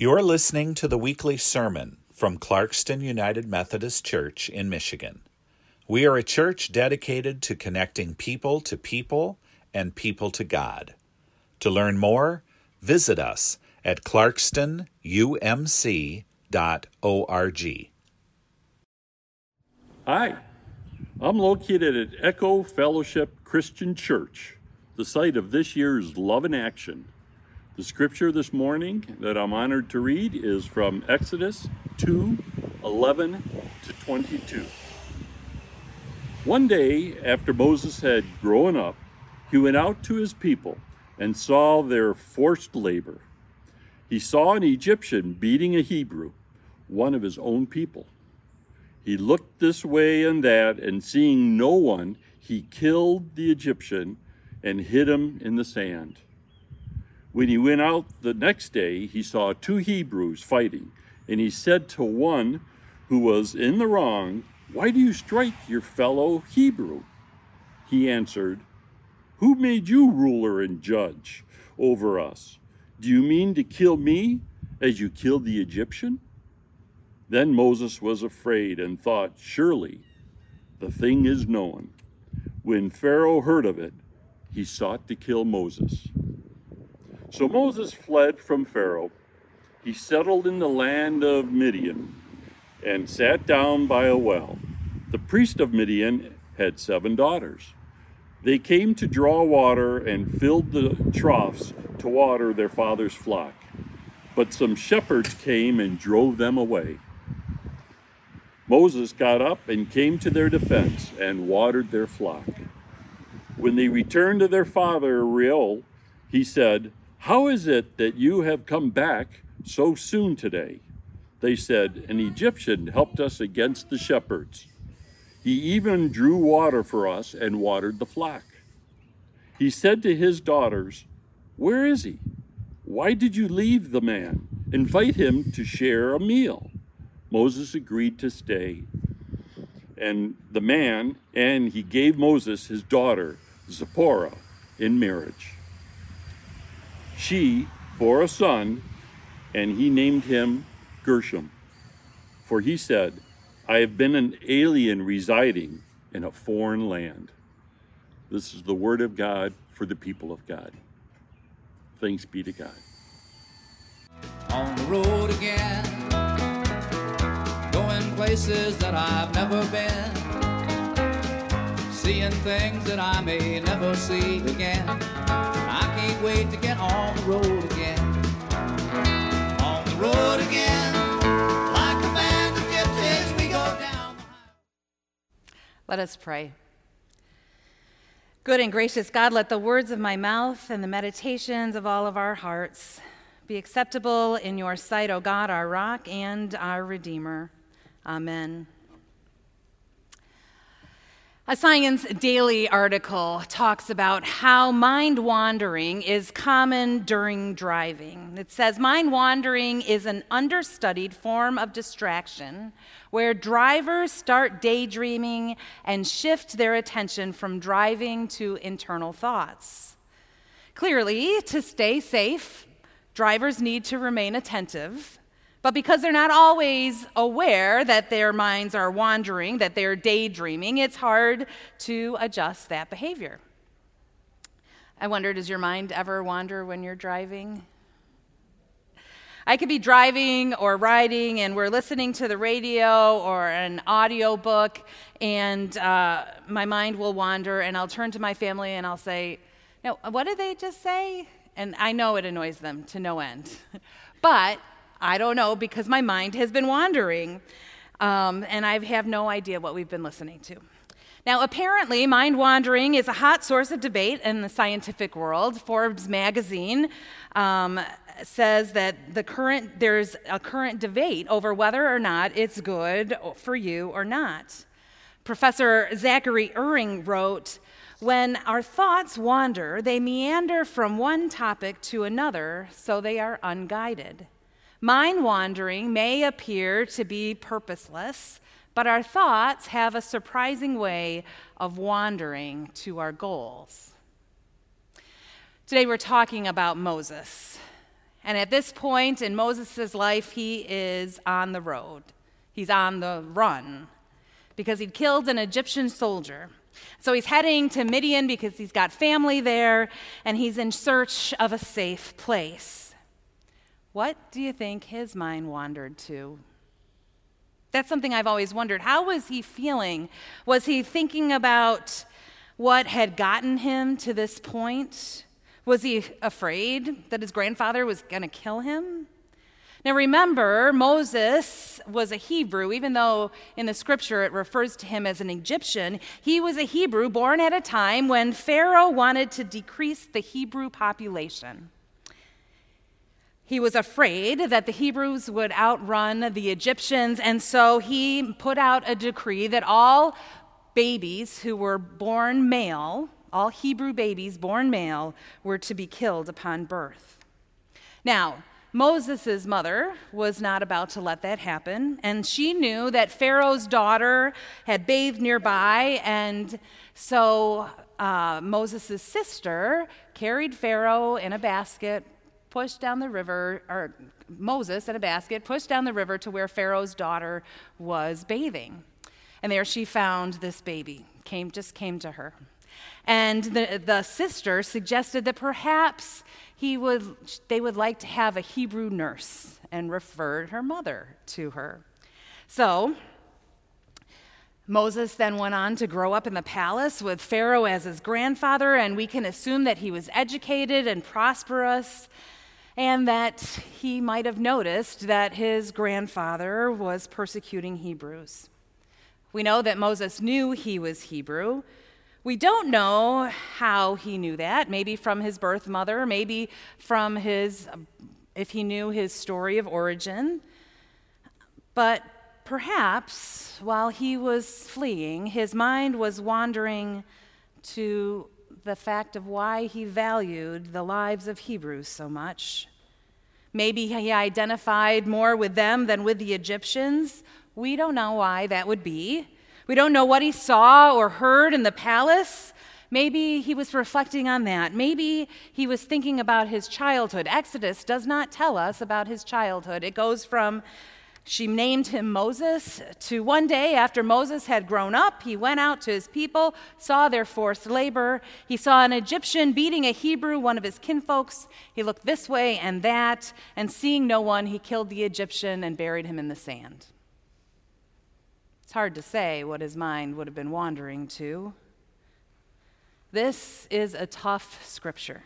You're listening to the weekly sermon from Clarkston United Methodist Church in Michigan. We are a church dedicated to connecting people to people and people to God. To learn more, visit us at clarkstonumc.org. Hi, I'm located at Echo Fellowship Christian Church, the site of this year's Love in Action. The scripture this morning that I'm honored to read is from Exodus 2 11 to 22. One day, after Moses had grown up, he went out to his people and saw their forced labor. He saw an Egyptian beating a Hebrew, one of his own people. He looked this way and that, and seeing no one, he killed the Egyptian and hid him in the sand. When he went out the next day, he saw two Hebrews fighting, and he said to one who was in the wrong, Why do you strike your fellow Hebrew? He answered, Who made you ruler and judge over us? Do you mean to kill me as you killed the Egyptian? Then Moses was afraid and thought, Surely the thing is known. When Pharaoh heard of it, he sought to kill Moses. So Moses fled from Pharaoh. He settled in the land of Midian and sat down by a well. The priest of Midian had seven daughters. They came to draw water and filled the troughs to water their father's flock. But some shepherds came and drove them away. Moses got up and came to their defense and watered their flock. When they returned to their father Reuel, he said, How is it that you have come back so soon today? They said, An Egyptian helped us against the shepherds. He even drew water for us and watered the flock. He said to his daughters, Where is he? Why did you leave the man? Invite him to share a meal. Moses agreed to stay. And the man, and he gave Moses his daughter, Zipporah, in marriage. She bore a son, and he named him Gershom. For he said, I have been an alien residing in a foreign land. This is the word of God for the people of God. Thanks be to God. On the road again places that I've never been, seeing things that I may never see again. I can't wait to on the road again. On the road again, like a band of gypsies, we go down. Let us pray. Good and gracious God, let the words of my mouth and the meditations of all of our hearts be acceptable in your sight, O God, our rock and our Redeemer. Amen. A Science Daily article talks about how mind wandering is common during driving. It says mind wandering is an understudied form of distraction where drivers start daydreaming and shift their attention from driving to internal thoughts. Clearly, to stay safe, drivers need to remain attentive but because they're not always aware that their minds are wandering, that they're daydreaming, it's hard to adjust that behavior. I wonder does your mind ever wander when you're driving? I could be driving or riding, and we're listening to the radio or an audio book, and uh, my mind will wander, and I'll turn to my family and I'll say, No, what did they just say? And I know it annoys them to no end. but I don't know because my mind has been wandering. Um, and I have no idea what we've been listening to. Now, apparently, mind wandering is a hot source of debate in the scientific world. Forbes magazine um, says that the current, there's a current debate over whether or not it's good for you or not. Professor Zachary Irving wrote, when our thoughts wander, they meander from one topic to another, so they are unguided. Mind wandering may appear to be purposeless, but our thoughts have a surprising way of wandering to our goals. Today we're talking about Moses. And at this point in Moses' life, he is on the road. He's on the run because he'd killed an Egyptian soldier. So he's heading to Midian because he's got family there and he's in search of a safe place. What do you think his mind wandered to? That's something I've always wondered. How was he feeling? Was he thinking about what had gotten him to this point? Was he afraid that his grandfather was going to kill him? Now remember, Moses was a Hebrew, even though in the scripture it refers to him as an Egyptian. He was a Hebrew born at a time when Pharaoh wanted to decrease the Hebrew population. He was afraid that the Hebrews would outrun the Egyptians, and so he put out a decree that all babies who were born male, all Hebrew babies born male, were to be killed upon birth. Now, Moses' mother was not about to let that happen, and she knew that Pharaoh's daughter had bathed nearby, and so uh, Moses' sister carried Pharaoh in a basket, pushed down the river, or Moses in a basket, pushed down the river to where Pharaoh's daughter was bathing. And there she found this baby, came, just came to her. And the, the sister suggested that perhaps he would, they would like to have a Hebrew nurse and referred her mother to her. So, Moses then went on to grow up in the palace with Pharaoh as his grandfather, and we can assume that he was educated and prosperous and that he might have noticed that his grandfather was persecuting Hebrews. We know that Moses knew he was Hebrew. We don't know how he knew that, maybe from his birth mother, maybe from his, if he knew his story of origin. But perhaps while he was fleeing, his mind was wandering to the fact of why he valued the lives of Hebrews so much. Maybe he identified more with them than with the Egyptians. We don't know why that would be. We don't know what he saw or heard in the palace. Maybe he was reflecting on that. Maybe he was thinking about his childhood. Exodus does not tell us about his childhood. It goes from she named him Moses. To one day after Moses had grown up, he went out to his people, saw their forced labor. He saw an Egyptian beating a Hebrew, one of his kinfolks. He looked this way and that, and seeing no one, he killed the Egyptian and buried him in the sand. It's hard to say what his mind would have been wandering to. This is a tough scripture.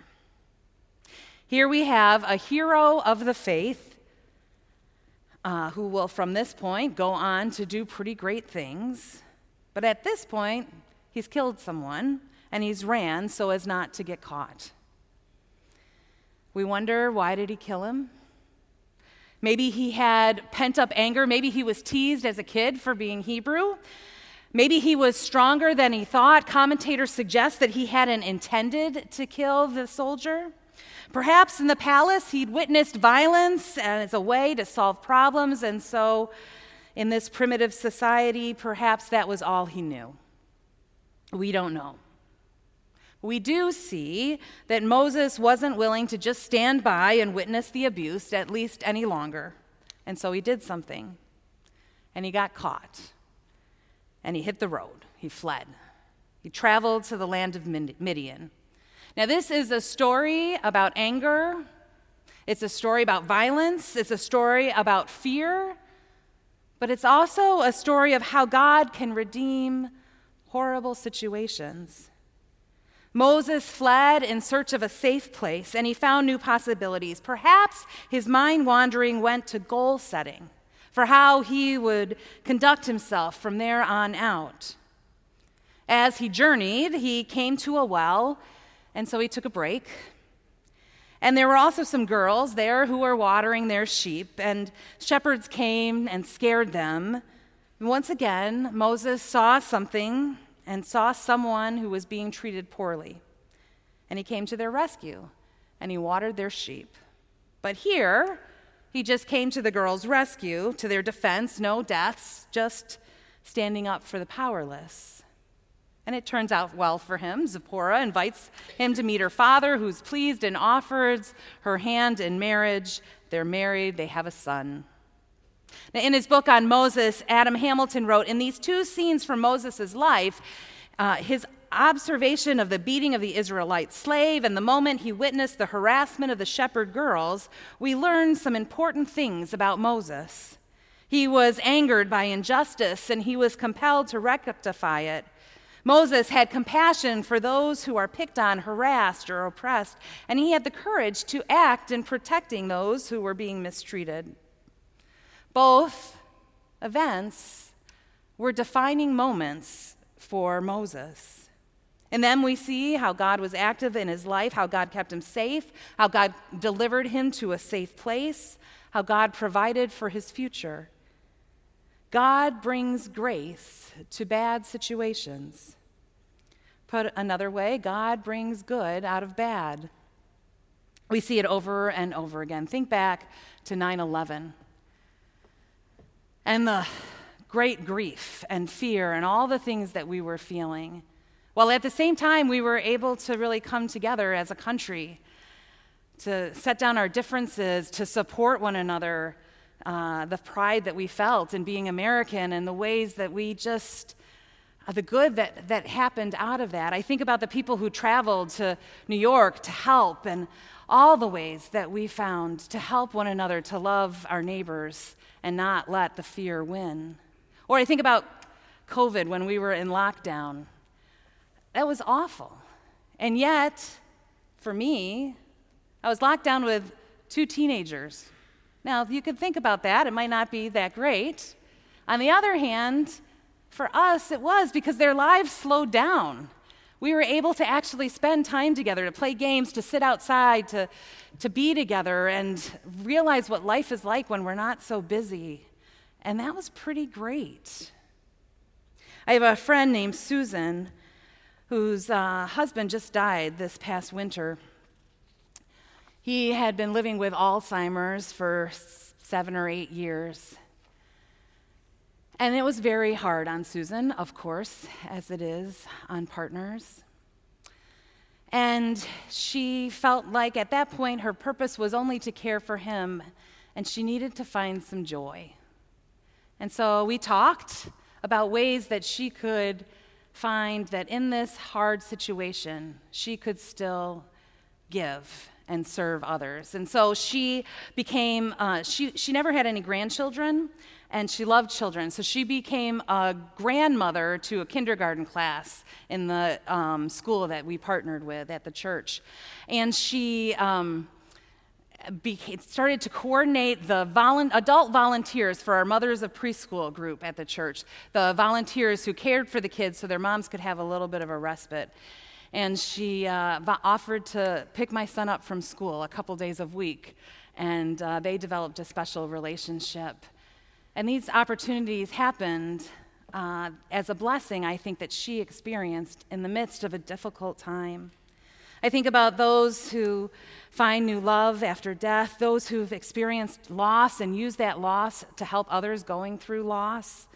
Here we have a hero of the faith uh, who will, from this point, go on to do pretty great things. But at this point, he's killed someone and he's ran so as not to get caught. We wonder why did he kill him? Maybe he had pent up anger. Maybe he was teased as a kid for being Hebrew. Maybe he was stronger than he thought. Commentators suggest that he hadn't intended to kill the soldier. Perhaps in the palace, he'd witnessed violence as a way to solve problems, and so in this primitive society, perhaps that was all he knew. We don't know. We do see that Moses wasn't willing to just stand by and witness the abuse, at least any longer. And so he did something. And he got caught. And he hit the road. He fled. He traveled to the land of Midian. Now, this is a story about anger, it's a story about violence, it's a story about fear, but it's also a story of how God can redeem horrible situations. Moses fled in search of a safe place and he found new possibilities. Perhaps his mind wandering went to goal setting for how he would conduct himself from there on out. As he journeyed, he came to a well and so he took a break. And there were also some girls there who were watering their sheep, and shepherds came and scared them. Once again, Moses saw something and saw someone who was being treated poorly. And he came to their rescue and he watered their sheep. But here, he just came to the girls' rescue, to their defense, no deaths, just standing up for the powerless. And it turns out well for him. Zipporah invites him to meet her father, who's pleased and offers her hand in marriage. They're married, they have a son. Now, in his book on Moses, Adam Hamilton wrote In these two scenes from Moses' life, uh, his observation of the beating of the Israelite slave and the moment he witnessed the harassment of the shepherd girls, we learn some important things about Moses. He was angered by injustice and he was compelled to rectify it. Moses had compassion for those who are picked on, harassed, or oppressed, and he had the courage to act in protecting those who were being mistreated. Both events were defining moments for Moses. In them, we see how God was active in his life, how God kept him safe, how God delivered him to a safe place, how God provided for his future. God brings grace to bad situations. Put another way, God brings good out of bad. We see it over and over again. Think back to 9 11 and the great grief and fear and all the things that we were feeling. While at the same time, we were able to really come together as a country to set down our differences, to support one another, uh, the pride that we felt in being American, and the ways that we just, uh, the good that, that happened out of that. I think about the people who traveled to New York to help, and all the ways that we found to help one another, to love our neighbors, and not let the fear win. Or I think about COVID when we were in lockdown. That was awful. And yet, for me, I was locked down with two teenagers now, you could think about that. It might not be that great. On the other hand, for us, it was because their lives slowed down. We were able to actually spend time together, to play games, to sit outside, to, to be together, and realize what life is like when we're not so busy. And that was pretty great. I have a friend named Susan whose uh, husband just died this past winter. He had been living with Alzheimer's for seven or eight years. And it was very hard on Susan, of course, as it is on partners. And she felt like at that point her purpose was only to care for him, and she needed to find some joy. And so we talked about ways that she could find that in this hard situation, she could still give and serve others. And so she became, uh, she, she never had any grandchildren, and she loved children. So she became a grandmother to a kindergarten class in the um, school that we partnered with at the church. And she, um, started to coordinate the volu- adult volunteers for our Mothers of Preschool group at the church, the volunteers who cared for the kids so their moms could have a little bit of a respite and she uh, offered to pick my son up from school a couple days a week. And uh, they developed a special relationship. And these opportunities happened uh, as a blessing, I think, that she experienced in the midst of a difficult time. I think about those who find new love after death, those who've experienced loss and use that loss to help others going through loss.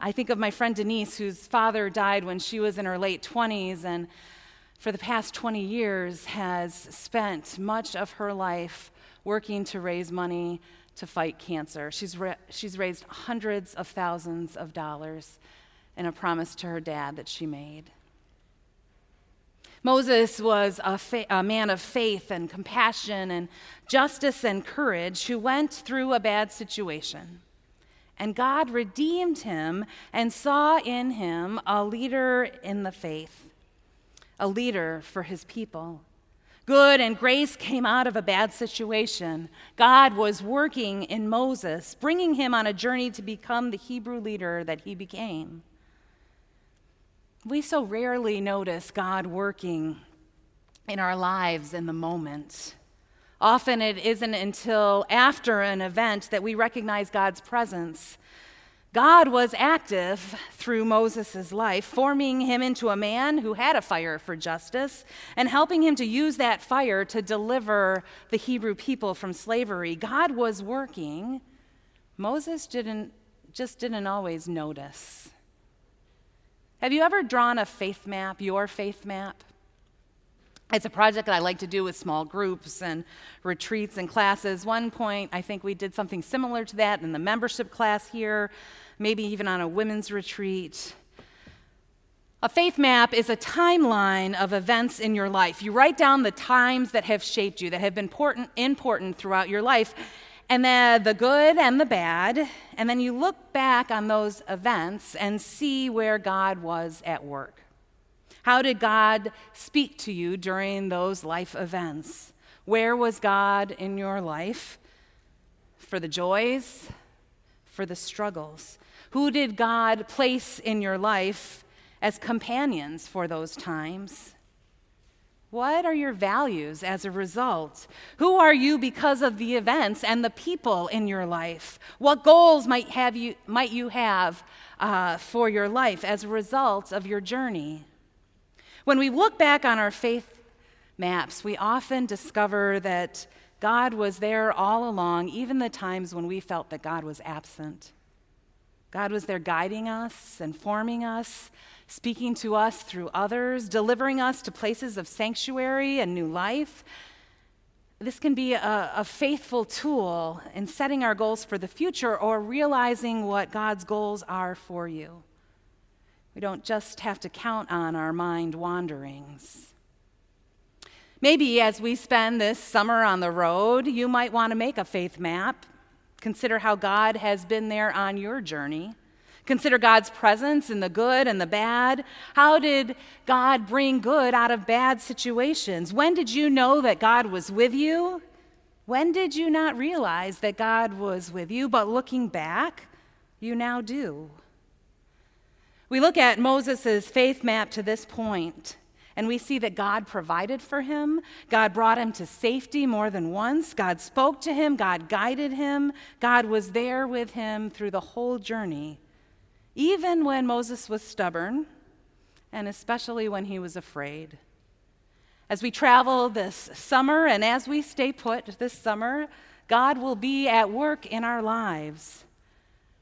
I think of my friend Denise, whose father died when she was in her late 20s, and for the past 20 years, has spent much of her life working to raise money to fight cancer. She's, ra- she's raised hundreds of thousands of dollars in a promise to her dad that she made. Moses was a, fa- a, man of faith and compassion and justice and courage who went through a bad situation. And God redeemed him and saw in him a leader in the faith a leader for his people. Good and grace came out of a bad situation. God was working in Moses, bringing him on a journey to become the Hebrew leader that he became. We so rarely notice God working in our lives in the moment. Often it isn't until after an event that we recognize God's presence God was active through Moses' life, forming him into a man who had a fire for justice and helping him to use that fire to deliver the Hebrew people from slavery. God was working. Moses didn't, just didn't always notice. Have you ever drawn a faith map, your faith map? It's a project that I like to do with small groups and retreats and classes. One point, I think we did something similar to that in the membership class here, maybe even on a women's retreat. A faith map is a timeline of events in your life. You write down the times that have shaped you, that have been important, important throughout your life, and then the good and the bad, and then you look back on those events and see where God was at work. How did God speak to you during those life events? Where was God in your life? For the joys, for the struggles? Who did God place in your life as companions for those times? What are your values as a result? Who are you because of the events and the people in your life? What goals might, have you, might you have uh, for your life as a result of your journey? When we look back on our faith maps, we often discover that God was there all along, even the times when we felt that God was absent. God was there guiding us, informing us, speaking to us through others, delivering us to places of sanctuary and new life. This can be a, a, faithful tool in setting our goals for the future or realizing what God's goals are for you. We don't just have to count on our mind wanderings. Maybe as we spend this summer on the road, you might want to make a faith map. Consider how God has been there on your journey. Consider God's presence in the good and the bad. How did God bring good out of bad situations? When did you know that God was with you? When did you not realize that God was with you? But looking back, you now do. We look at Moses' faith map to this point, and we see that God provided for him. God brought him to safety more than once. God spoke to him. God guided him. God was there with him through the whole journey, even when Moses was stubborn, and especially when he was afraid. As we travel this summer and as we stay put this summer, God will be at work in our lives.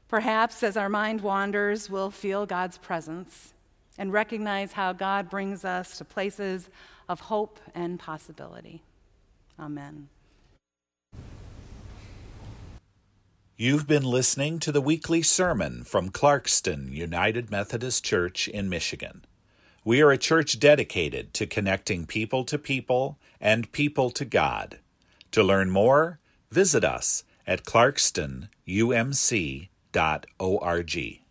Perhaps as our mind wanders, we'll feel God's presence and recognize how God brings us to places of hope and possibility. Amen. You've been listening to the weekly sermon from Clarkston United Methodist Church in Michigan. We are a church dedicated to connecting people to people and people to God. To learn more, visit us at clarkstonumc.com dot O R G.